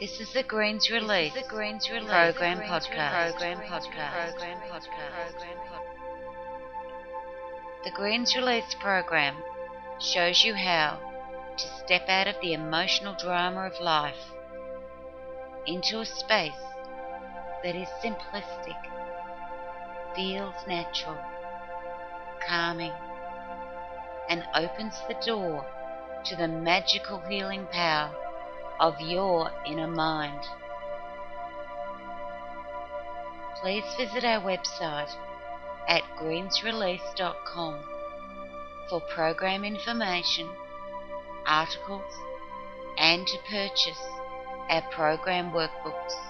This is the Greens Release, the Greens Release program podcast. Program podcast. Program podcast. The Greens Release program shows you how to step out of the emotional drama of life into a space that is simplistic, feels natural, calming, and opens the door to the magical healing power of your inner mind. Please visit our website at greensrelease.com for program information, articles, and to purchase our program workbooks.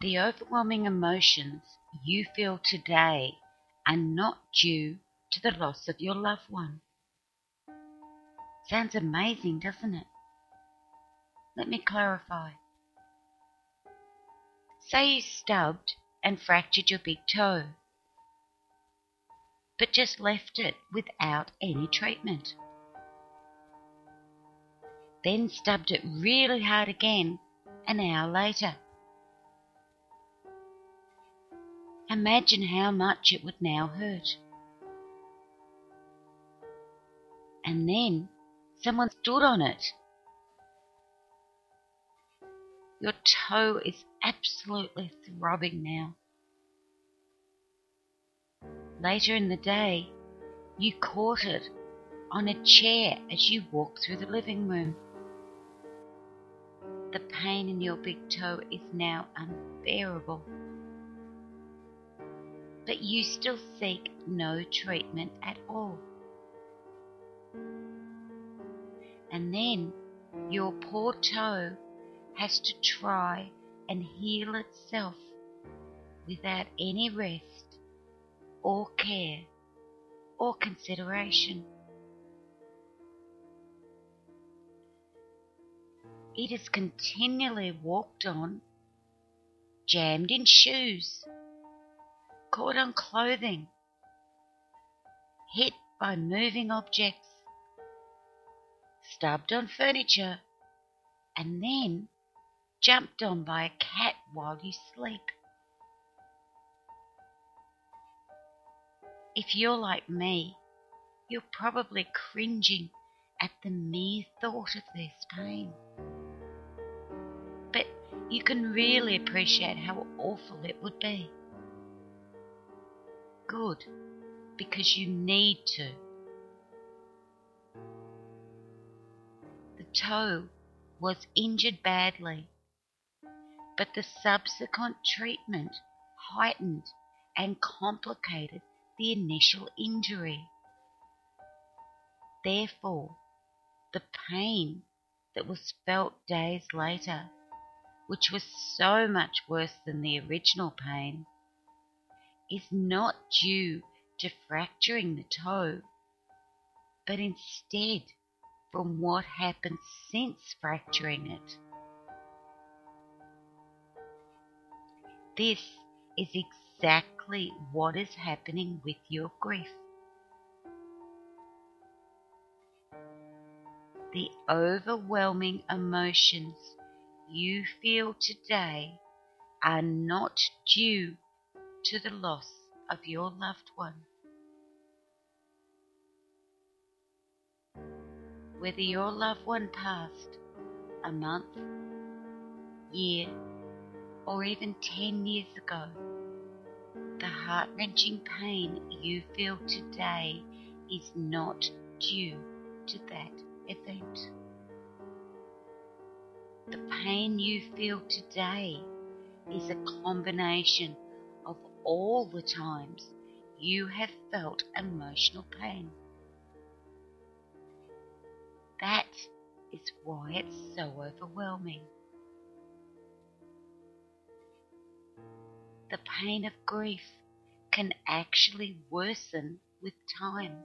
The overwhelming emotions you feel today are not due to the loss of your loved one. Sounds amazing, doesn't it? Let me clarify. Say you stubbed and fractured your big toe, but just left it without any treatment. Then stubbed it really hard again an hour later. Imagine how much it would now hurt. And then someone stood on it. Your toe is absolutely throbbing now. Later in the day, you caught it on a chair as you walked through the living room. The pain in your big toe is now unbearable but you still seek no treatment at all. And then your poor toe has to try and heal itself without any rest or care or consideration. It is continually walked on, jammed in shoes, caught on clothing, hit by moving objects, stubbed on furniture, and then jumped on by a cat while you sleep. If you're like me, you're probably cringing at the mere thought of this pain. But you can really appreciate how awful it would be good because you need to. The toe was injured badly, but the subsequent treatment heightened and complicated the initial injury. Therefore, the pain that was felt days later, which was so much worse than the original pain, is not due to fracturing the toe, but instead from what happened since fracturing it. This is exactly what is happening with your grief. The overwhelming emotions you feel today are not due to the loss of your loved one. Whether your loved one passed a month, year, or even 10 years ago, the heart wrenching pain you feel today is not due to that event. The pain you feel today is a combination all the times you have felt emotional pain. That is why it's so overwhelming. The pain of grief can actually worsen with time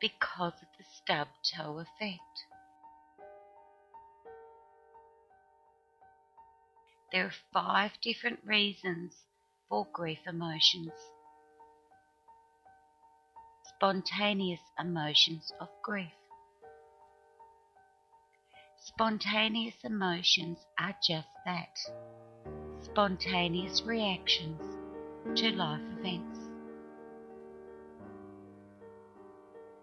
because of the stub toe effect. There are five different reasons for grief emotions. Spontaneous emotions of grief. Spontaneous emotions are just that spontaneous reactions to life events.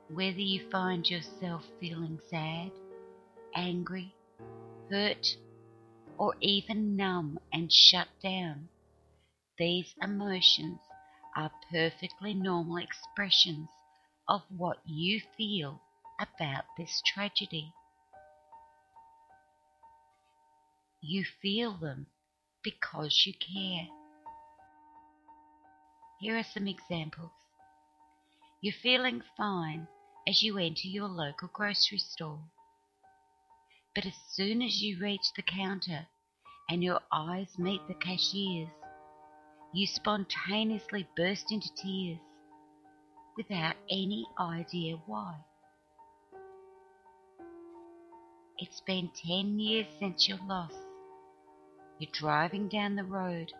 Whether you find yourself feeling sad, angry, hurt, or even numb and shut down. These emotions are perfectly normal expressions of what you feel about this tragedy. You feel them because you care. Here are some examples. You're feeling fine as you enter your local grocery store. But as soon as you reach the counter and your eyes meet the cashier's, you spontaneously burst into tears without any idea why. It's been ten years since your loss. You're driving down the road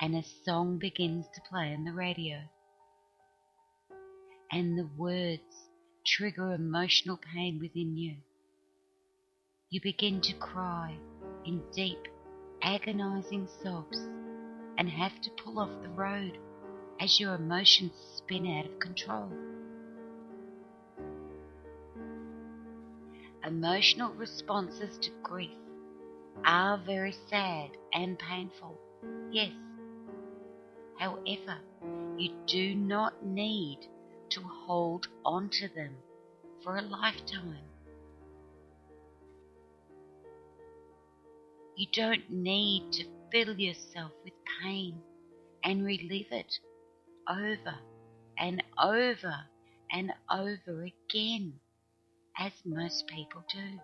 and a song begins to play on the radio. And the words trigger emotional pain within you. You begin to cry in deep, agonizing sobs and have to pull off the road as your emotions spin out of control. Emotional responses to grief are very sad and painful, yes. However, you do not need to hold on to them for a lifetime. You don't need to fill yourself with pain and relive it over and over and over again, as most people do.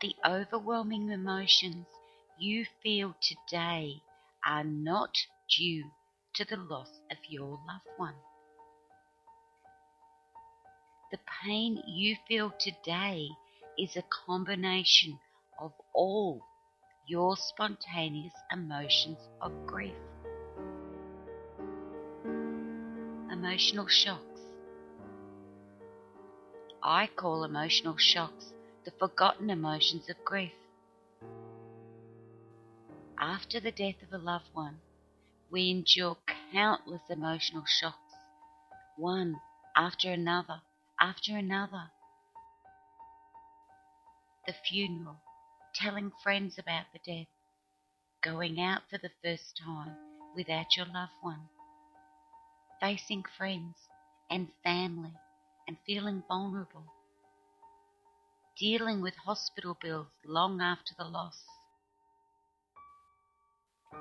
The overwhelming emotions you feel today are not due to the loss of your loved one. The pain you feel today is a combination of all your spontaneous emotions of grief. Emotional shocks. I call emotional shocks the forgotten emotions of grief. After the death of a loved one, we endure countless emotional shocks, one after another, after another the funeral, telling friends about the death, going out for the first time without your loved one, facing friends and family and feeling vulnerable, dealing with hospital bills long after the loss.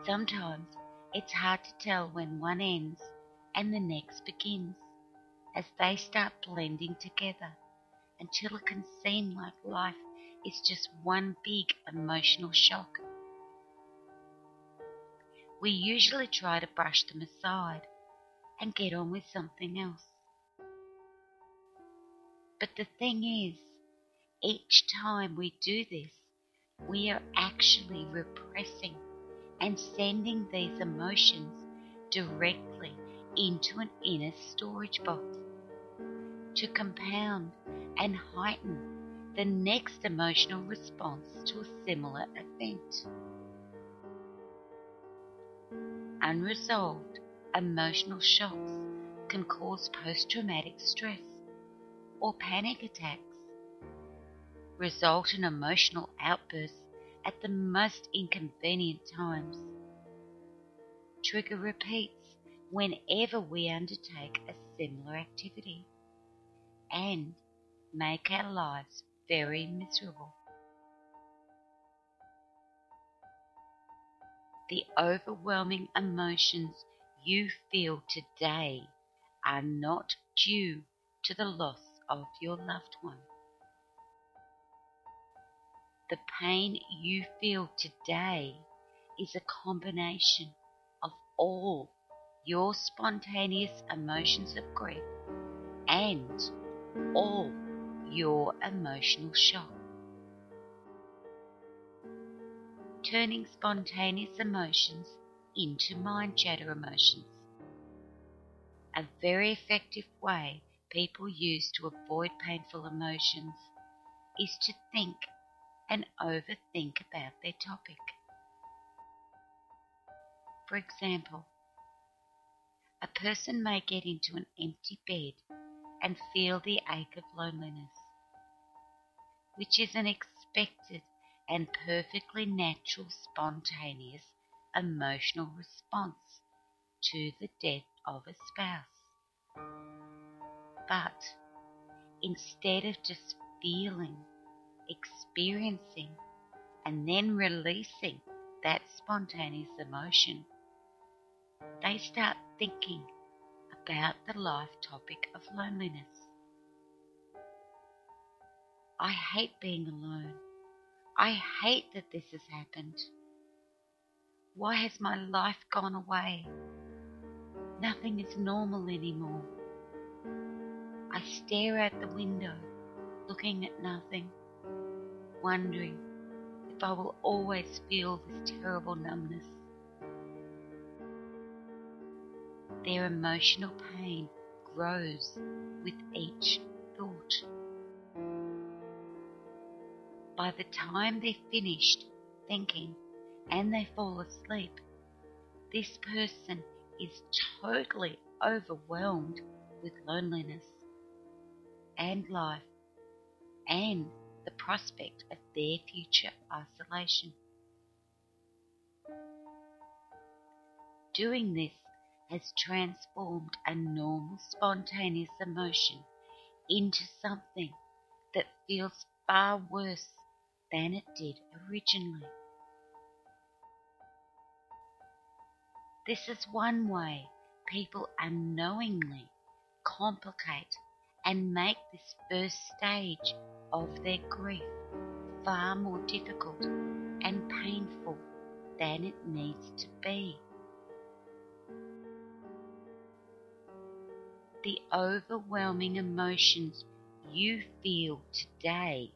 Sometimes it's hard to tell when one ends and the next begins as they start blending together until it can seem like life is just one big emotional shock. We usually try to brush them aside and get on with something else. But the thing is, each time we do this, we are actually repressing and sending these emotions directly into an inner storage box to compound and heighten the next emotional response to a similar event. Unresolved emotional shocks can cause post traumatic stress or panic attacks, result in emotional outbursts at the most inconvenient times, trigger repeats whenever we undertake a similar activity, and make our lives very miserable. The overwhelming emotions you feel today are not due to the loss of your loved one. The pain you feel today is a combination of all your spontaneous emotions of grief and all your emotional shock. turning spontaneous emotions into mind chatter emotions. A very effective way people use to avoid painful emotions is to think and overthink about their topic. For example, a person may get into an empty bed and feel the ache of loneliness, which is an expected and perfectly natural, spontaneous emotional response to the death of a spouse. But instead of just feeling, experiencing, and then releasing that spontaneous emotion, they start thinking about the life topic of loneliness. I hate being alone. I hate that this has happened. Why has my life gone away? Nothing is normal anymore. I stare out the window, looking at nothing, wondering if I will always feel this terrible numbness. Their emotional pain grows with each thought. By the time they're finished thinking and they fall asleep, this person is totally overwhelmed with loneliness and life and the prospect of their future isolation. Doing this has transformed a normal, spontaneous emotion into something that feels far worse than it did originally. This is one way people unknowingly complicate and make this first stage of their grief far more difficult and painful than it needs to be. the overwhelming emotions you feel today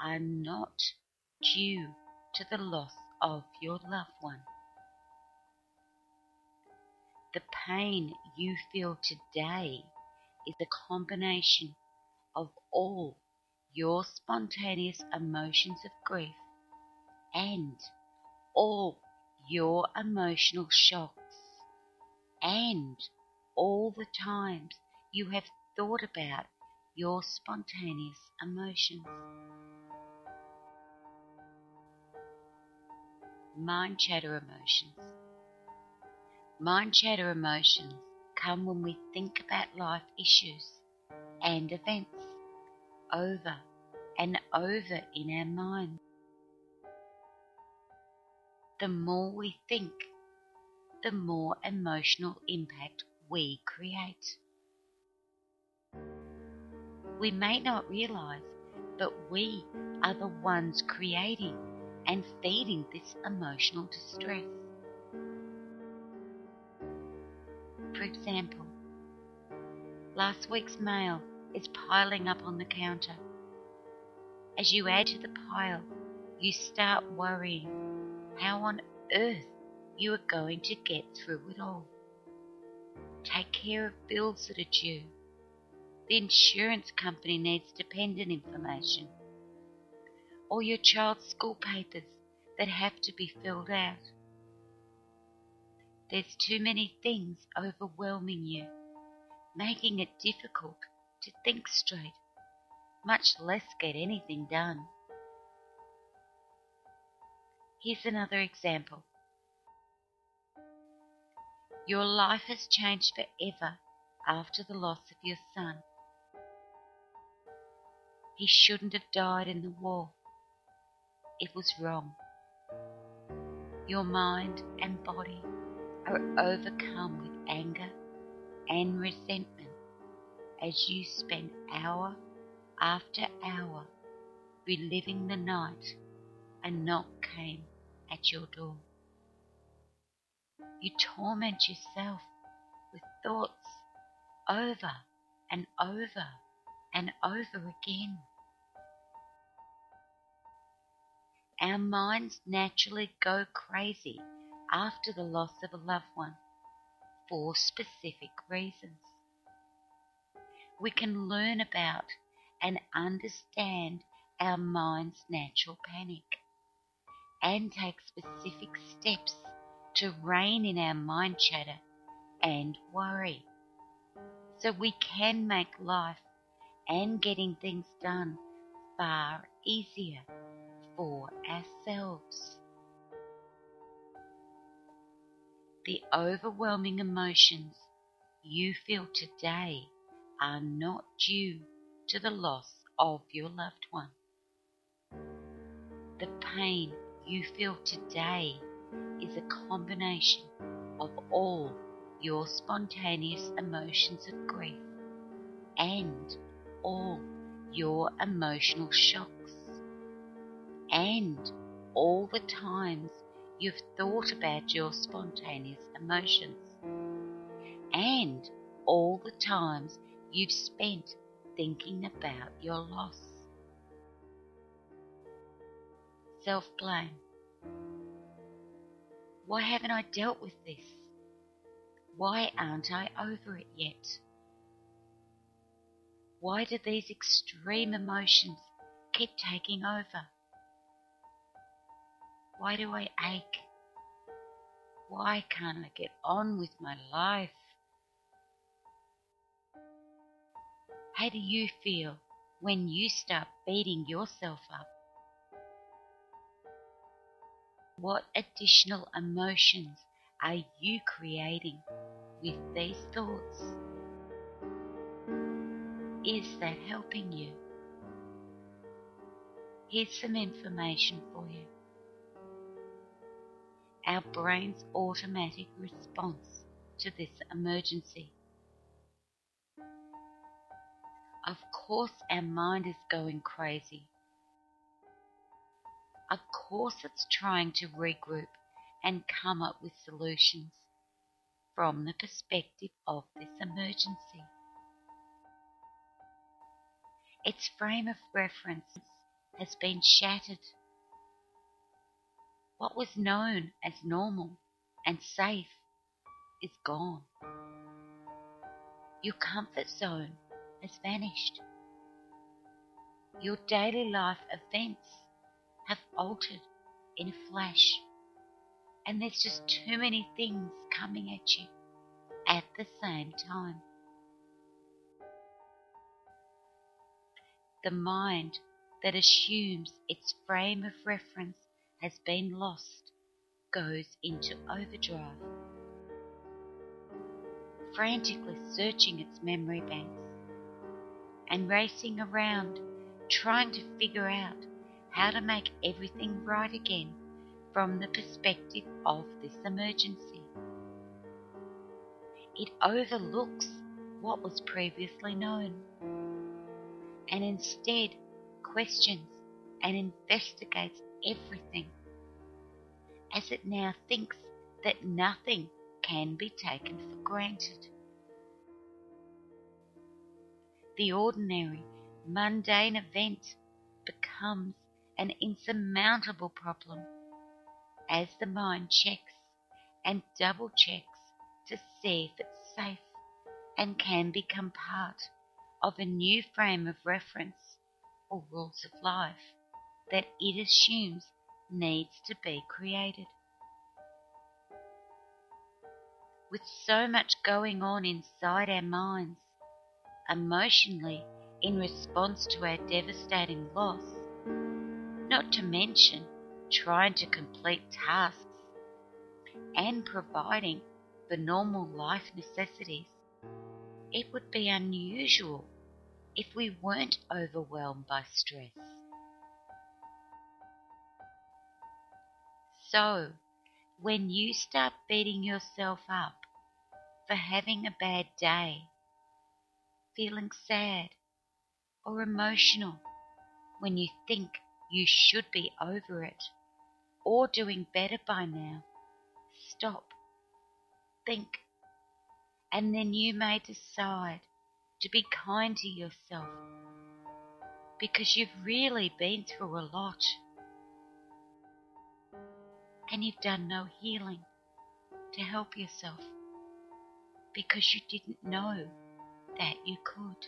are not due to the loss of your loved one. The pain you feel today is a combination of all your spontaneous emotions of grief and all your emotional shocks and all the times you have thought about your spontaneous emotions. Mind chatter emotions. Mind chatter emotions come when we think about life issues and events over and over in our mind. The more we think, the more emotional impact we create. We may not realize, but we are the ones creating and feeding this emotional distress. For example, last week's mail is piling up on the counter. As you add to the pile, you start worrying how on earth you are going to get through it all. Take care of bills that are due the insurance company needs dependent information. Or your child's school papers that have to be filled out. There's too many things overwhelming you, making it difficult to think straight, much less get anything done. Here's another example. Your life has changed forever after the loss of your son. He shouldn't have died in the war. It was wrong. Your mind and body are overcome with anger and resentment as you spend hour after hour reliving the night a knock came at your door. You torment yourself with thoughts over and over and over again. our minds naturally go crazy after the loss of a loved one for specific reasons. We can learn about and understand our mind's natural panic and take specific steps to rein in our mind chatter and worry so we can make life and getting things done far easier for ourselves. The overwhelming emotions you feel today are not due to the loss of your loved one. The pain you feel today is a combination of all your spontaneous emotions of grief and all your emotional shocks and all the times you've thought about your spontaneous emotions and all the times you've spent thinking about your loss. Self blame. Why haven't I dealt with this? Why aren't I over it yet? Why do these extreme emotions keep taking over? Why do I ache? Why can't I get on with my life? How do you feel when you start beating yourself up? What additional emotions are you creating with these thoughts? Is that helping you? Here's some information for you. Our brain's automatic response to this emergency. Of course, our mind is going crazy. Of course, it's trying to regroup and come up with solutions from the perspective of this emergency. Its frame of reference has been shattered. What was known as normal and safe is gone. Your comfort zone has vanished. Your daily life events have altered in a flash and there's just too many things coming at you at the same time. The mind that assumes its frame of reference has been lost goes into overdrive, frantically searching its memory banks and racing around trying to figure out how to make everything right again from the perspective of this emergency. It overlooks what was previously known and instead questions and investigates everything as it now thinks that nothing can be taken for granted. The ordinary, mundane event becomes an insurmountable problem as the mind checks and double checks to see if it's safe and can become part of a new frame of reference or rules of life that it assumes needs to be created. With so much going on inside our minds, emotionally, in response to our devastating loss, not to mention trying to complete tasks, and providing the normal life necessities, it would be unusual if we weren't overwhelmed by stress. So, when you start beating yourself up for having a bad day, feeling sad or emotional when you think you should be over it, or doing better by now. Stop. Think. And then you may decide to be kind to yourself because you've really been through a lot. and you've done no healing to help yourself because you didn't know that you could.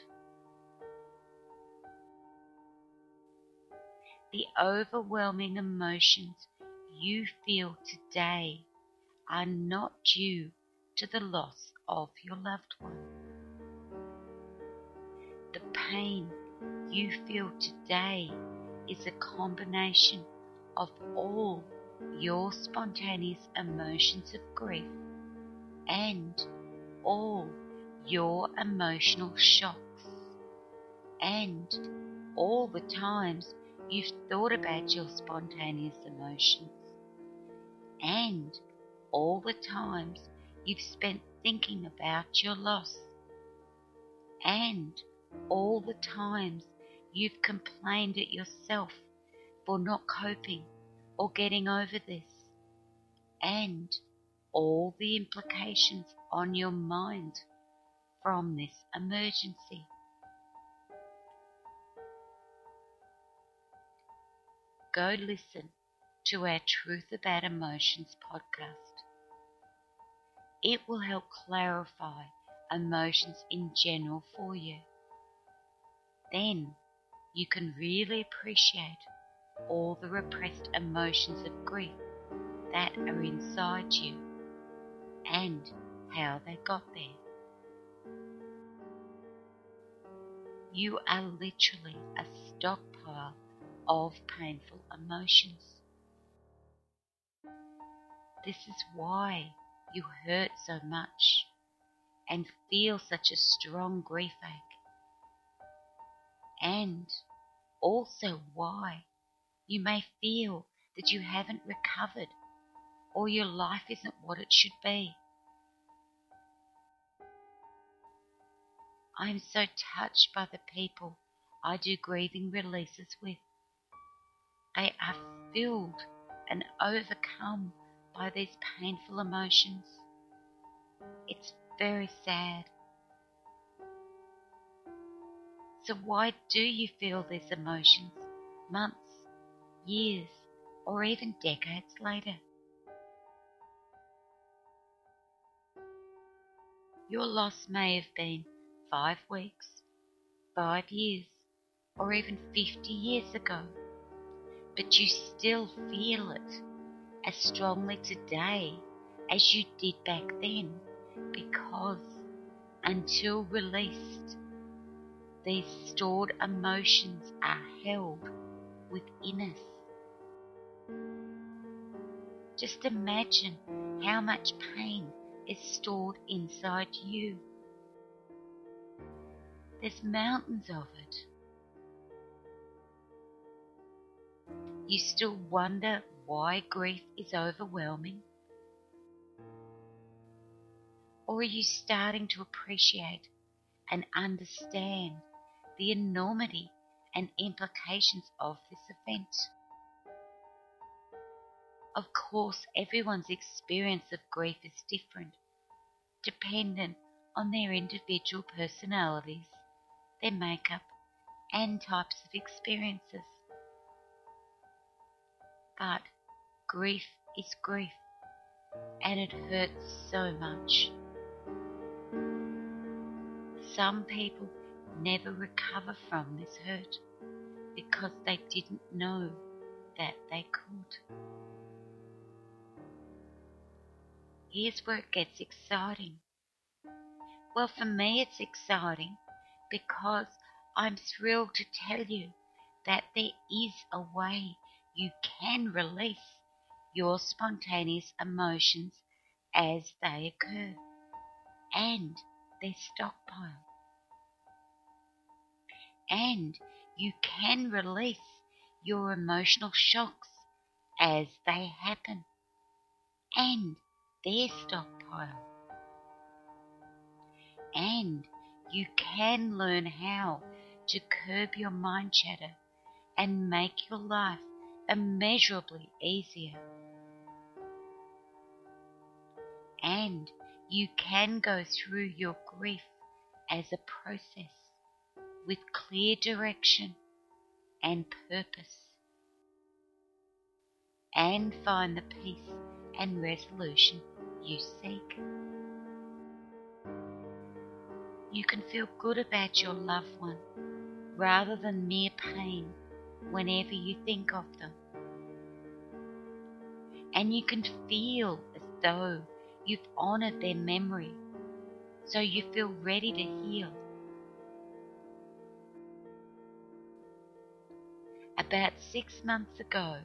The overwhelming emotions you feel today are not due to the loss of your loved one. The pain you feel today is a combination of all your spontaneous emotions of grief and all your emotional shocks and all the times you've thought about your spontaneous emotions and all the times you've spent thinking about your loss and all the times you've complained at yourself for not coping or getting over this, and all the implications on your mind from this emergency. Go listen to our Truth About Emotions podcast. It will help clarify emotions in general for you. Then you can really appreciate all the repressed emotions of grief that are inside you and how they got there. You are literally a stockpile of painful emotions. This is why you hurt so much and feel such a strong grief ache. And also why you may feel that you haven't recovered or your life isn't what it should be. I am so touched by the people I do grieving releases with. They are filled and overcome by these painful emotions. It's very sad. So, why do you feel these emotions months, years, or even decades later. Your loss may have been five weeks, five years, or even 50 years ago, but you still feel it as strongly today as you did back then because until released, these stored emotions are held within us. Just imagine how much pain is stored inside you. There's mountains of it. You still wonder why grief is overwhelming? Or are you starting to appreciate and understand the enormity and implications of this event. Of course, everyone's experience of grief is different, dependent on their individual personalities, their makeup, and types of experiences. But grief is grief, and it hurts so much. Some people never recover from this hurt because they didn't know that they could. Here's where it gets exciting. Well, for me, it's exciting because I'm thrilled to tell you that there is a way you can release your spontaneous emotions as they occur and their stockpile and you can release your emotional shocks as they happen and their stockpile. And you can learn how to curb your mind chatter and make your life immeasurably easier. And you can go through your grief as a process with clear direction and purpose. and find the peace and resolution you seek. You can feel good about your loved one rather than mere pain whenever you think of them. And you can feel as though you've honored their memory, so you feel ready to heal. About six months ago,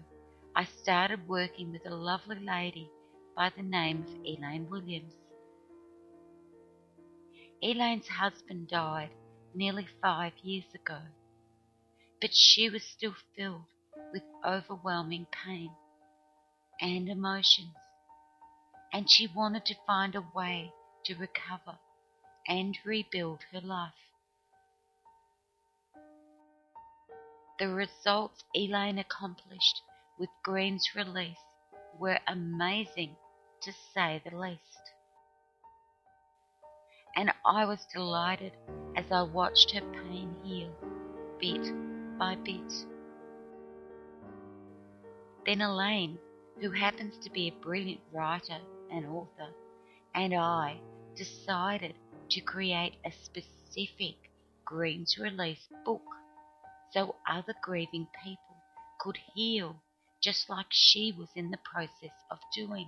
I started working with a lovely lady by the name of Elaine Williams. Elaine's husband died nearly five years ago, but she was still filled with overwhelming pain and emotions, and she wanted to find a way to recover and rebuild her life. The results Elaine accomplished with Green's release were amazing to say the least. And I was delighted as I watched her pain heal bit by bit. Then Elaine, who happens to be a brilliant writer and author, and I decided to create a specific Green's Release book so other grieving people could heal just like she was in the process of doing.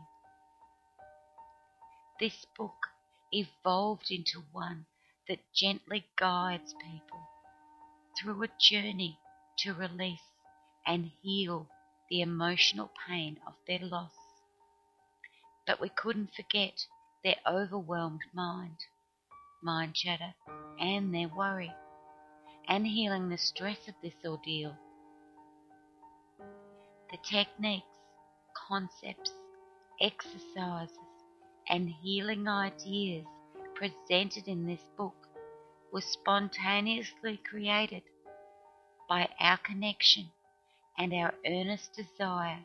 This book evolved into one that gently guides people through a journey to release and heal the emotional pain of their loss. But we couldn't forget their overwhelmed mind, mind chatter, and their worry, and healing the stress of this ordeal the techniques, concepts, exercises, and healing ideas presented in this book were spontaneously created by our connection and our earnest desire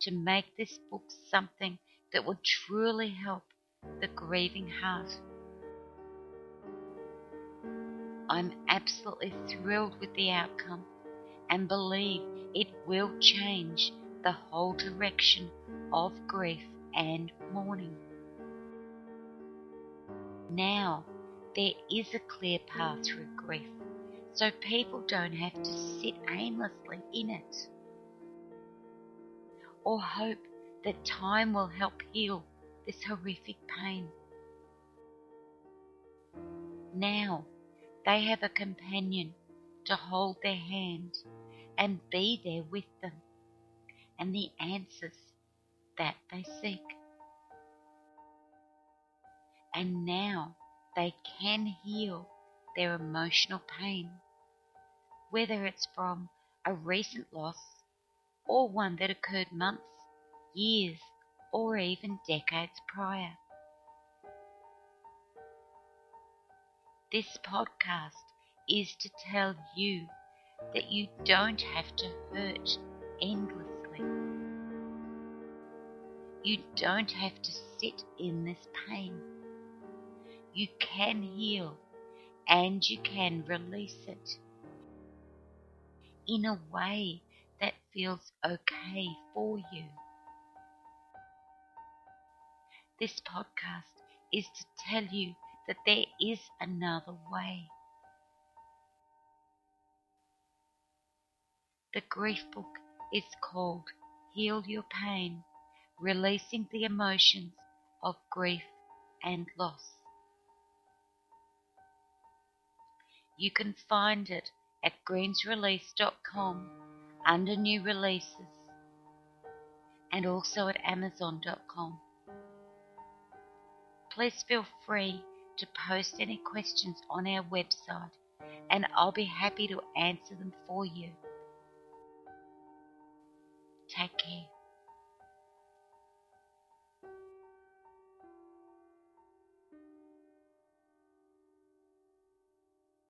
to make this book something that would truly help the grieving heart. I'm absolutely thrilled with the outcome and believe it will change the whole direction of grief and mourning. Now, there is a clear path through grief, so people don't have to sit aimlessly in it. Or hope that time will help heal this horrific pain. Now, they have a companion to hold their hand and be there with them and the answers that they seek. And now they can heal their emotional pain, whether it's from a recent loss or one that occurred months, years, or even decades prior. This podcast is to tell you that you don't have to hurt endlessly. You don't have to sit in this pain. You can heal and you can release it in a way that feels okay for you. This podcast is to tell you that there is another way. The grief book is called Heal Your Pain Releasing the Emotions of Grief and Loss. You can find it at greensrelease.com under new releases and also at amazon.com. Please feel free to post any questions on our website and I'll be happy to answer them for you. Take care.